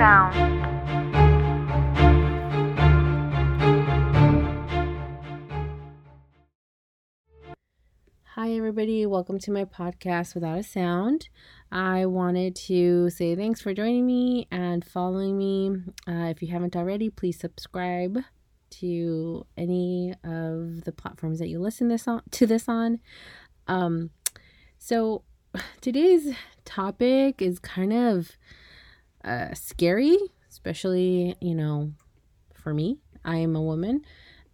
sound. Hi, everybody. Welcome to my podcast, Without a Sound. I wanted to say thanks for joining me and following me. Uh, if you haven't already, please subscribe to any of the platforms that you listen this on to this on. Um, so today's topic is kind of uh, scary, especially you know for me. I am a woman.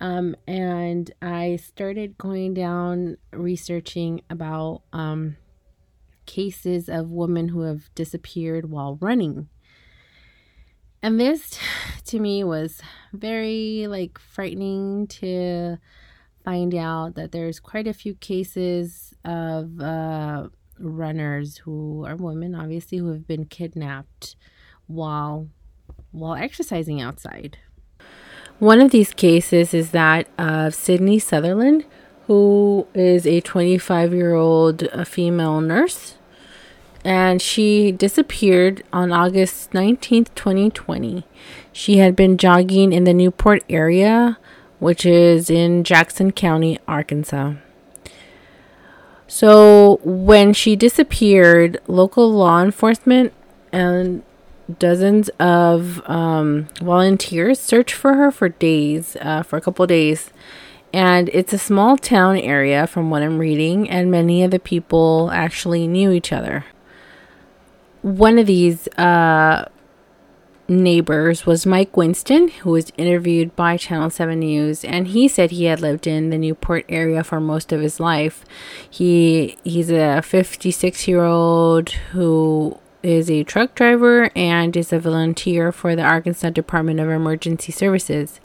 Um, and I started going down researching about um, cases of women who have disappeared while running. And this to me was very like frightening to find out that there's quite a few cases of uh, runners who are women, obviously, who have been kidnapped while while exercising outside. One of these cases is that of Sydney Sutherland, who is a 25 year old uh, female nurse. And she disappeared on August 19th, 2020. She had been jogging in the Newport area, which is in Jackson County, Arkansas. So, when she disappeared, local law enforcement and dozens of um, volunteers search for her for days, uh, for a couple days. And it's a small town area from what I'm reading, and many of the people actually knew each other. One of these uh, neighbors was Mike Winston, who was interviewed by Channel 7 News, and he said he had lived in the Newport area for most of his life. He he's a 56 year old who is a truck driver and is a volunteer for the Arkansas Department of Emergency Services.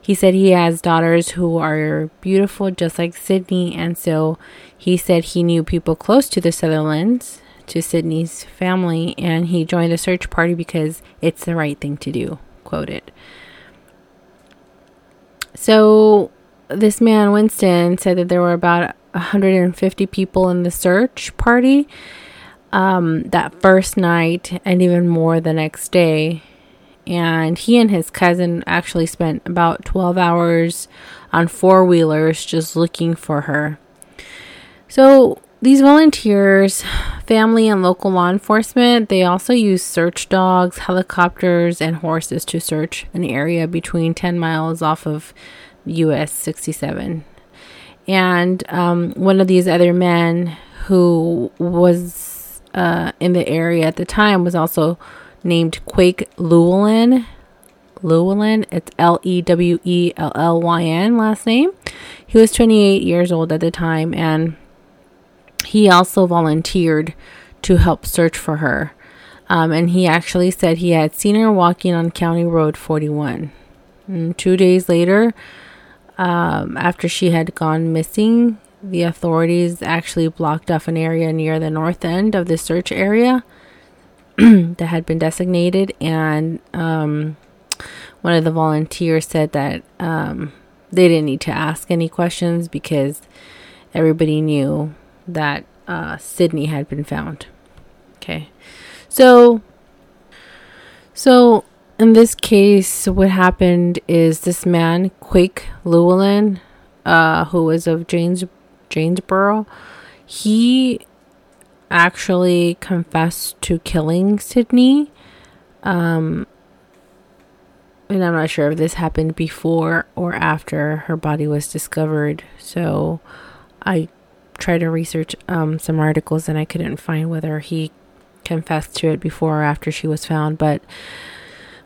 He said he has daughters who are beautiful, just like Sydney, and so he said he knew people close to the Sutherlands, to Sydney's family, and he joined the search party because it's the right thing to do. Quoted. So, this man, Winston, said that there were about 150 people in the search party um, that first night and even more the next day. And he and his cousin actually spent about 12 hours on four wheelers just looking for her. So, these volunteers, family and local law enforcement, they also use search dogs, helicopters, and horses to search an area between 10 miles off of US 67. And um, one of these other men who was uh, in the area at the time was also named Quake Lewellyn. Lewellyn, it's L E W E L L Y N last name. He was 28 years old at the time and he also volunteered to help search for her. Um, and he actually said he had seen her walking on County Road 41. And two days later, um, after she had gone missing, the authorities actually blocked off an area near the north end of the search area that had been designated, and um, one of the volunteers said that um, they didn't need to ask any questions because everybody knew that uh, Sydney had been found. Okay, so so in this case, what happened is this man, Quake Lewellyn, uh, who was of James Jonesboro, he actually confessed to killing Sydney. Um, and I'm not sure if this happened before or after her body was discovered. So I tried to research um, some articles and I couldn't find whether he confessed to it before or after she was found. But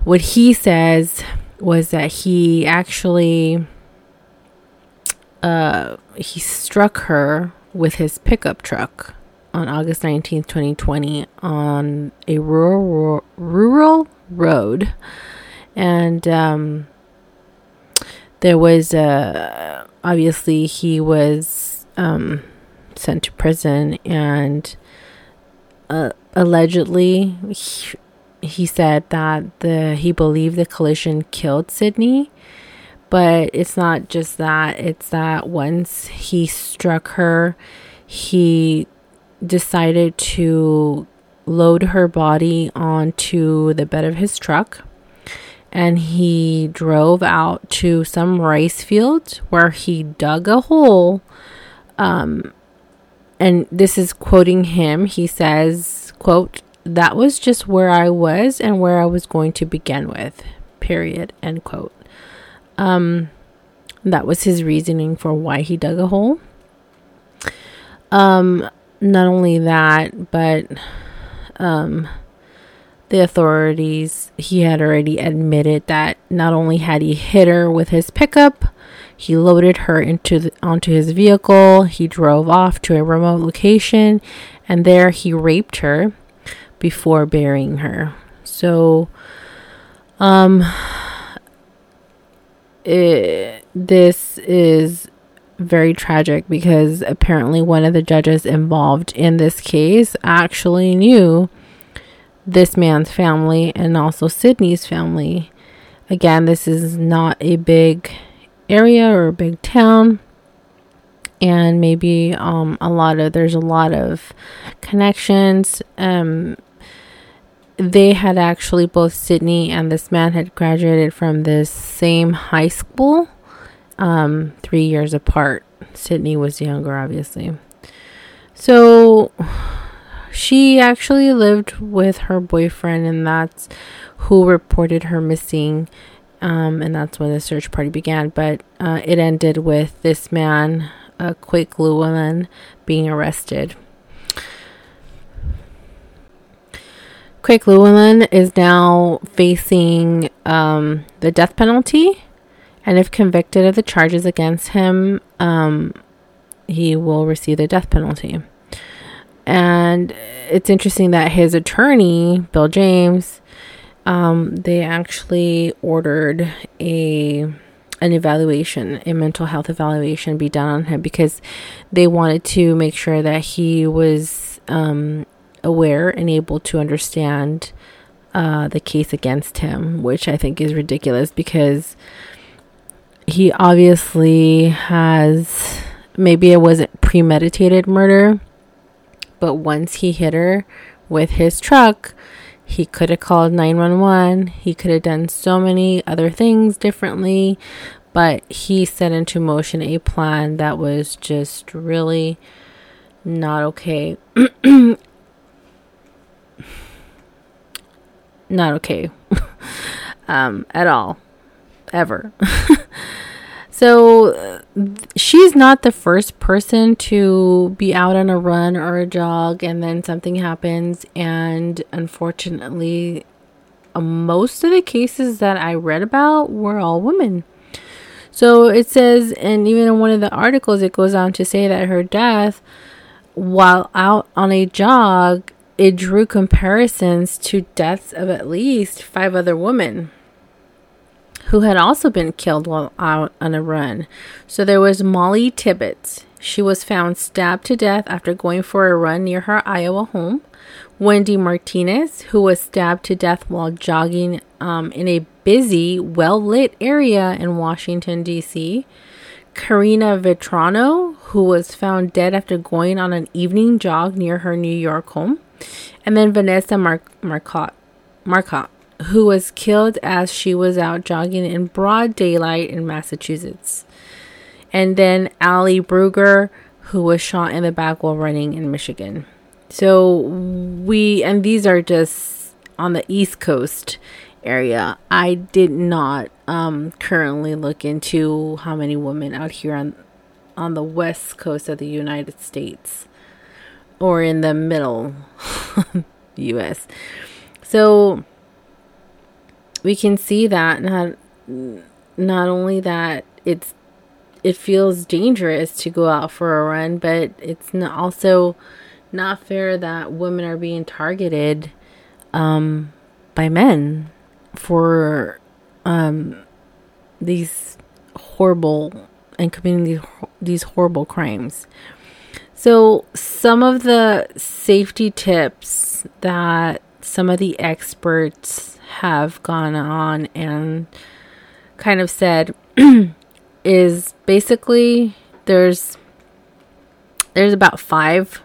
what he says was that he actually uh, he struck her with his pickup truck on August 19th, 2020, on a rural, rural road. And um, there was, uh, obviously, he was um, sent to prison and uh, allegedly he, he said that the he believed the collision killed Sydney but it's not just that, it's that once he struck her, he decided to load her body onto the bed of his truck. And he drove out to some rice fields where he dug a hole. Um and this is quoting him. He says quote that was just where i was and where i was going to begin with period end quote um that was his reasoning for why he dug a hole um not only that but um the authorities, he had already admitted that not only had he hit her with his pickup, he loaded her into the, onto his vehicle. He drove off to a remote location, and there he raped her before burying her. So, um, it, this is very tragic because apparently one of the judges involved in this case actually knew this man's family and also Sydney's family. Again, this is not a big area or a big town. And maybe um, a lot of there's a lot of connections. Um, they had actually both Sydney and this man had graduated from this same high school, um, three years apart. Sydney was younger, obviously. So she actually lived with her boyfriend, and that's who reported her missing. Um, and that's when the search party began. But uh, it ended with this man, uh, Quake Lewellyn, being arrested. Quake Lewellyn is now facing um, the death penalty, and if convicted of the charges against him, um, he will receive the death penalty. And it's interesting that his attorney, Bill James, um, they actually ordered a an evaluation, a mental health evaluation, be done on him because they wanted to make sure that he was um, aware and able to understand uh, the case against him, which I think is ridiculous because he obviously has maybe it wasn't premeditated murder but once he hit her with his truck, he could have called 911. He could have done so many other things differently, but he set into motion a plan that was just really not okay. not okay um, at all, ever. So she's not the first person to be out on a run or a jog and then something happens. And unfortunately, uh, most of the cases that I read about were all women. So it says, and even in one of the articles, it goes on to say that her death while out on a jog, it drew comparisons to deaths of at least five other women who had also been killed while out on a run. So there was Molly Tibbetts. She was found stabbed to death after going for a run near her Iowa home. Wendy Martinez, who was stabbed to death while jogging um, in a busy, well lit area in Washington, D.C. Karina Vetrano, who was found dead after going on an evening jog near her New York home. And then Vanessa Mar- Marcotte, Marcotte who was killed as she was out jogging in broad daylight in Massachusetts. And then Ally Brueger, who was shot in the back while running in Michigan. So we, and these are just on the East Coast area. I did not um, currently look into how many women out here on on the west coast of the United States or in the middle US. So we can see that not not only that it's it feels dangerous to go out for a run, but it's not also not fair that women are being targeted um, by men for um, these horrible and committing these these horrible crimes. So some of the safety tips that some of the experts have gone on and kind of said is basically there's there's about five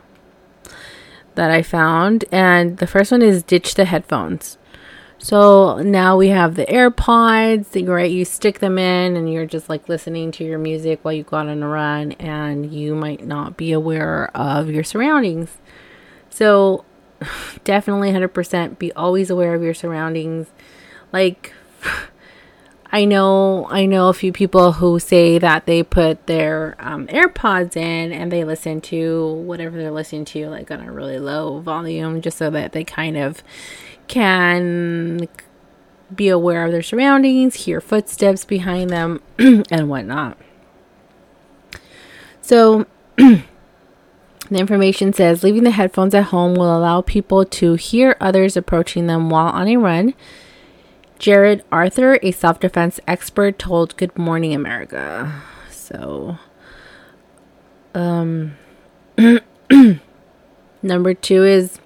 that I found, and the first one is ditch the headphones. So now we have the AirPods, right? You stick them in and you're just like listening to your music while you go on a run, and you might not be aware of your surroundings. So definitely 100% be always aware of your surroundings. Like, I know I know a few people who say that they put their um, AirPods in and they listen to whatever they're listening to like on a really low volume just so that they kind of can be aware of their surroundings, hear footsteps behind them, and whatnot. So, the information says leaving the headphones at home will allow people to hear others approaching them while on a run. Jarrett Arthur, a self defense expert, told Good Morning America. So, um, number two is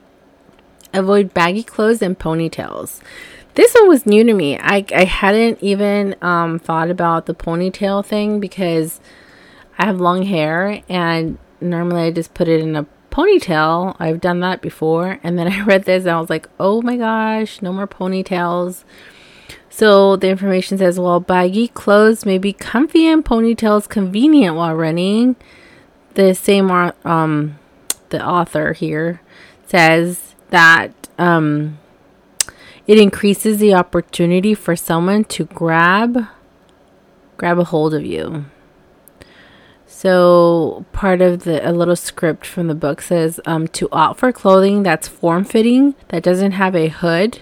avoid baggy clothes and ponytails. This one was new to me. I, I hadn't even um, thought about the ponytail thing because I have long hair and normally I just put it in a ponytail. I've done that before. And then I read this and I was like, oh my gosh, no more ponytails. So the information says, well, baggy clothes may be comfy and ponytails convenient while running. The same um, the author here says that um, it increases the opportunity for someone to grab grab a hold of you. So part of the a little script from the book says um, to opt for clothing that's form fitting that doesn't have a hood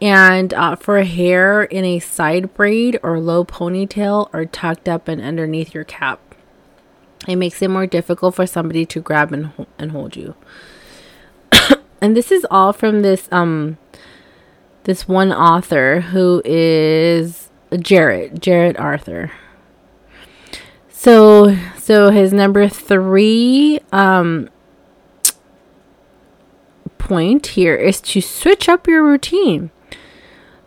and for hair in a side braid or low ponytail or tucked up and underneath your cap. It makes it more difficult for somebody to grab and, and hold you. And this is all from this um this one author who is Jarrett Jarrett Arthur. So so his number 3 um point here is to switch up your routine.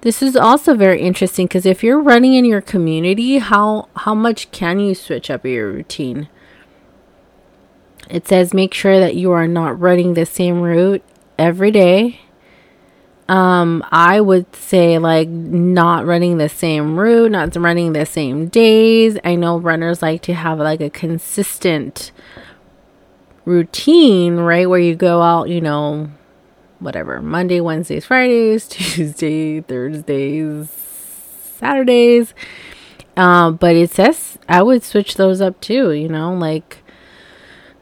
This is also very interesting because if you're running in your community, how how much can you switch up your routine? It says make sure that you are not running the same route every day. Um, I would say like not running the same route, not running the same days. I know runners like to have like a consistent routine, right? Where you go out, you know, whatever Monday, Wednesdays, Fridays, Tuesday, Thursdays, Saturdays. Um, but it says I would switch those up too, you know, like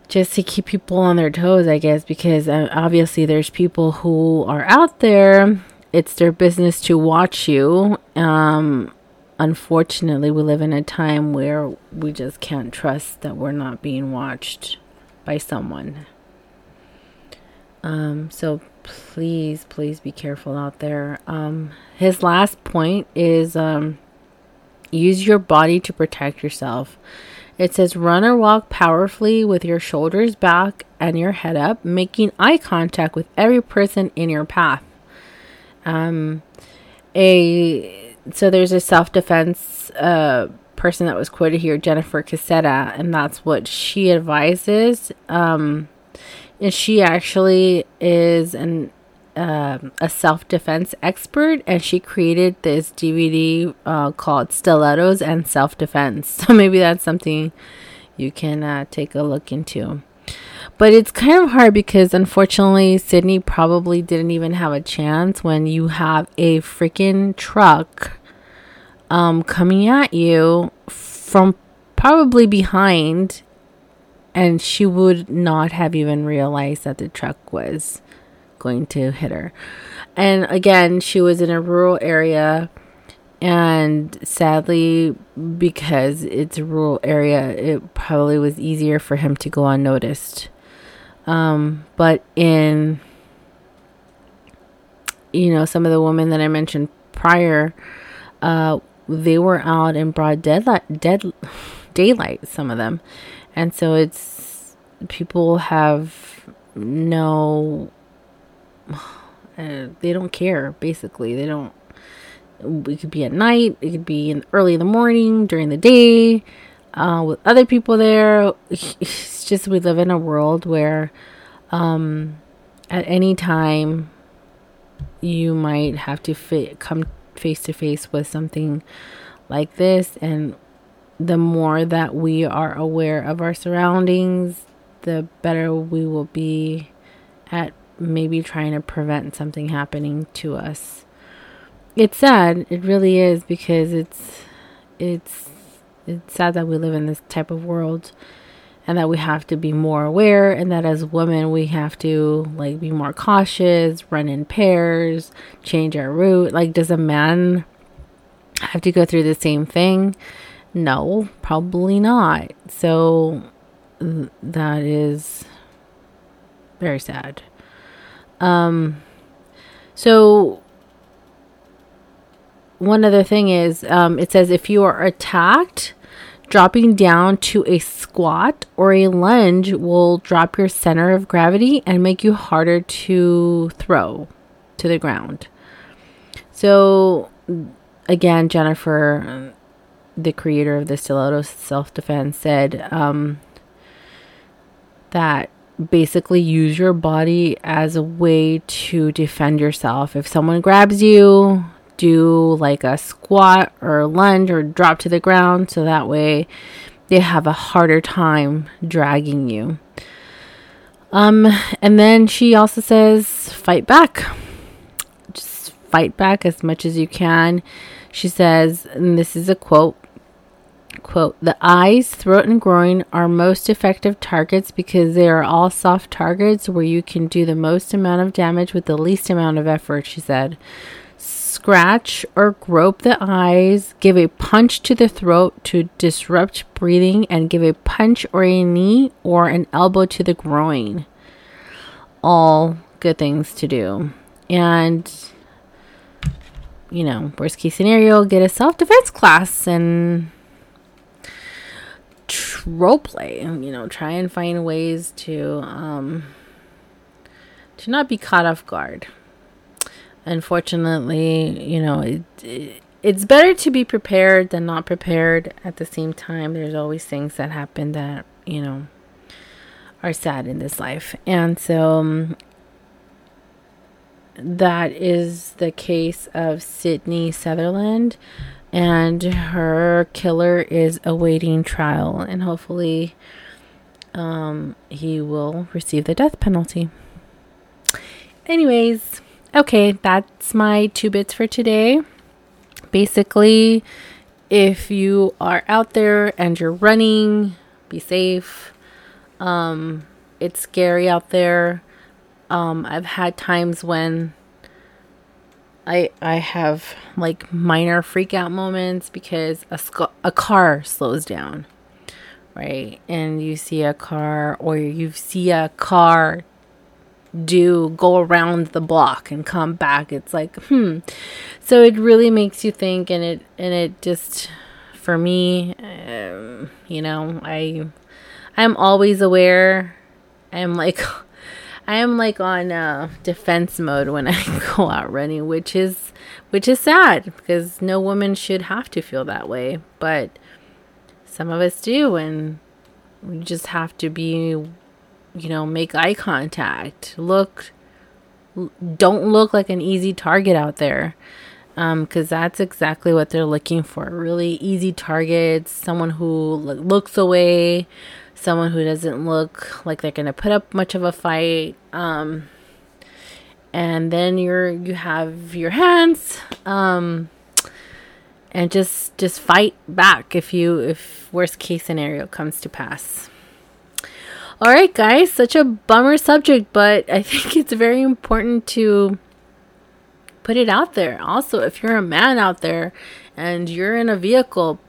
just to keep people on their toes, I guess, because uh, obviously there's people who are out there. It's their business to watch you. Um, unfortunately, we live in a time where we just can't trust that we're not being watched by someone. Um, so please, please be careful out there. Um, his last point is um, use your body to protect yourself. It says run or walk powerfully with your shoulders back and your head up, making eye contact with every person in your path. Um, a so there's a self defense uh, person that was quoted here, Jennifer Cassetta, and that's what she advises. Um, and she actually is an um, a self defense expert, and she created this DVD uh, called Stilettos and Self Defense. So maybe that's something you can uh, take a look into. But it's kind of hard because unfortunately, Sydney probably didn't even have a chance when you have a freaking truck um, coming at you from probably behind and she would not have even realized that the truck was going to hit her. And again, she was in a rural area and sadly because it's a rural area, it probably was easier for him to go unnoticed. Um, but in you know, some of the women that I mentioned prior, uh, they were out in broad deadlight, dead daylight, some of them, and so it's people have no uh, they don't care basically. They don't it could be at night it could be in early in the morning during the day uh, with other people there. It's just we live in a world where um, at any time you might have to fi- come face to face with something like this. And the more that we are aware of our surroundings the better we will be at maybe trying to prevent something happening to us. It's sad. It really is because it's it's it's sad that we live in this type of world and that we have to be more aware and that as women we have to like be more cautious run in pairs change our route. Like does a man have to go through the same thing? No probably not. So th- that is very sad um so one other thing is um, it says if you are attacked Dropping down to a squat or a lunge will drop your center of gravity and make you harder to throw to the ground. So, again, Jennifer, the creator of the Stiletto Self Defense, said um, that basically use your body as a way to defend yourself. If someone grabs you, do like a squat or lunge or drop to the ground so that way they have a harder time dragging you. Um, and then she also says, fight back. Just fight back as much as you can. She says, and this is a quote quote the eyes throat and groin are most effective targets because they are all soft targets where you can do the most amount of damage with the least amount of effort she said scratch or grope the eyes, give a punch to the throat to disrupt breathing, and give a punch or a knee or an elbow to the groin. All good things to do. And, you know, worst case scenario, get a self defense class and role play. You know, try and find ways to, um, to not be caught off guard unfortunately, you know, it, it, it's better to be prepared than not prepared. At the same time, there's always things that happen that, you know, are sad in this life. And so um, that is the case of Sydney Sutherland. And her killer is awaiting trial. And hopefully, um, he will receive the death penalty. Anyways, okay, that's my two bits for today. Basically, if you are out there and you're running, be safe. Um, it's scary out there. Um, I've had times when I I have like minor freak out moments because a sc- a car slows down, right? And you see a car or you see a car do go around the block and come back. It's like hmm. So it really makes you think and it and it just for me um, you know i i'm always aware. I'm like i am like on uh, defense mode when i go out running which is which is sad because no woman should have to feel that way but some of us do and we just have to be you know, make eye contact. Look, don't look like an easy target out there. Because um, that's exactly what they're looking for. Really easy targets, someone who looks away, someone who doesn't look like they're going to put up much of a fight. Um, and then you're you have your hands um, and just just fight back if you if worst case scenario comes to pass all right, guys, such a bummer subject, but I think it's very important to put it out there. Also, if you're a man out there and you're in a vehicle,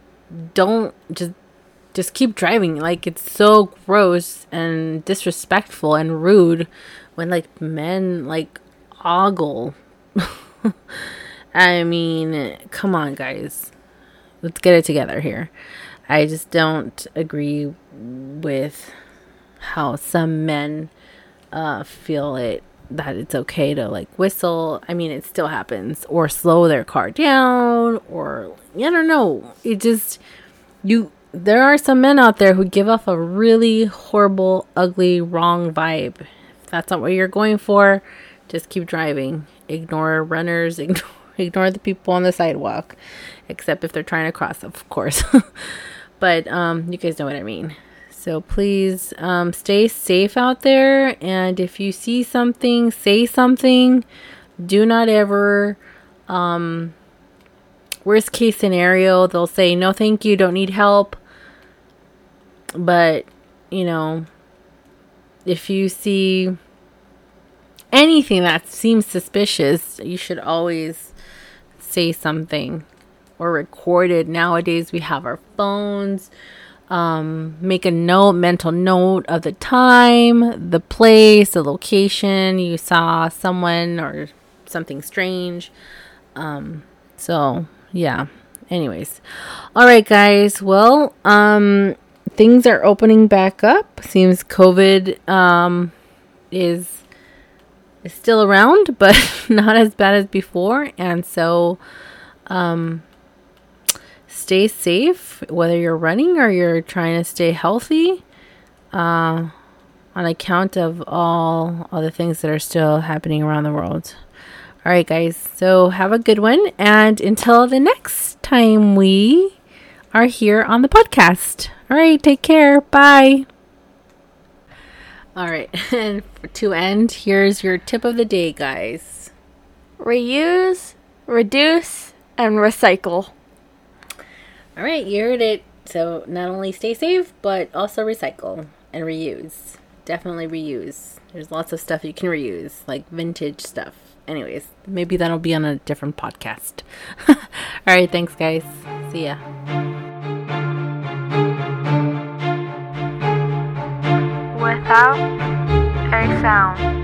don't just just keep driving. Like it's so gross and disrespectful and rude when like men like ogle. I mean, come on, guys. Let's get it together here. I just don't agree with how some men uh, feel it that it's okay to like whistle. I mean, it still happens, or slow their car down, or I don't know. It just you. There are some men out there who give off a really horrible, ugly, wrong vibe. If that's not what you're going for, just keep driving. Ignore runners, ignore, ignore the people on the sidewalk, except if they're trying to cross, of course. but um, you guys know what I mean. So please um, stay safe out there. And if you see something, say something. Do not ever, um, worst case scenario, they'll say, no, thank you, don't need help. But, you know, if you see anything that seems suspicious, you should always say something or record it. Nowadays, we have our phones. Um, make a note, mental note of the time, the place, the location you saw someone or something strange. Um, so yeah. Anyways, all right, guys. Well, um, things are opening back up. Seems COVID um, is is still around, but not as bad as before. And so, um, stay safe whether you're running or you're trying to stay healthy. Uh, on account of all all the things that are still happening around the world. All right, guys. So have a good one, and until the next time we are here on the podcast. All right, take care. Bye. All right, and to end, here's your tip of the day, guys reuse, reduce, and recycle. All right, you heard it. So, not only stay safe, but also recycle and reuse. Definitely reuse. There's lots of stuff you can reuse, like vintage stuff. Anyways, maybe that'll be on a different podcast. All right, thanks, guys. See ya. Without a sound.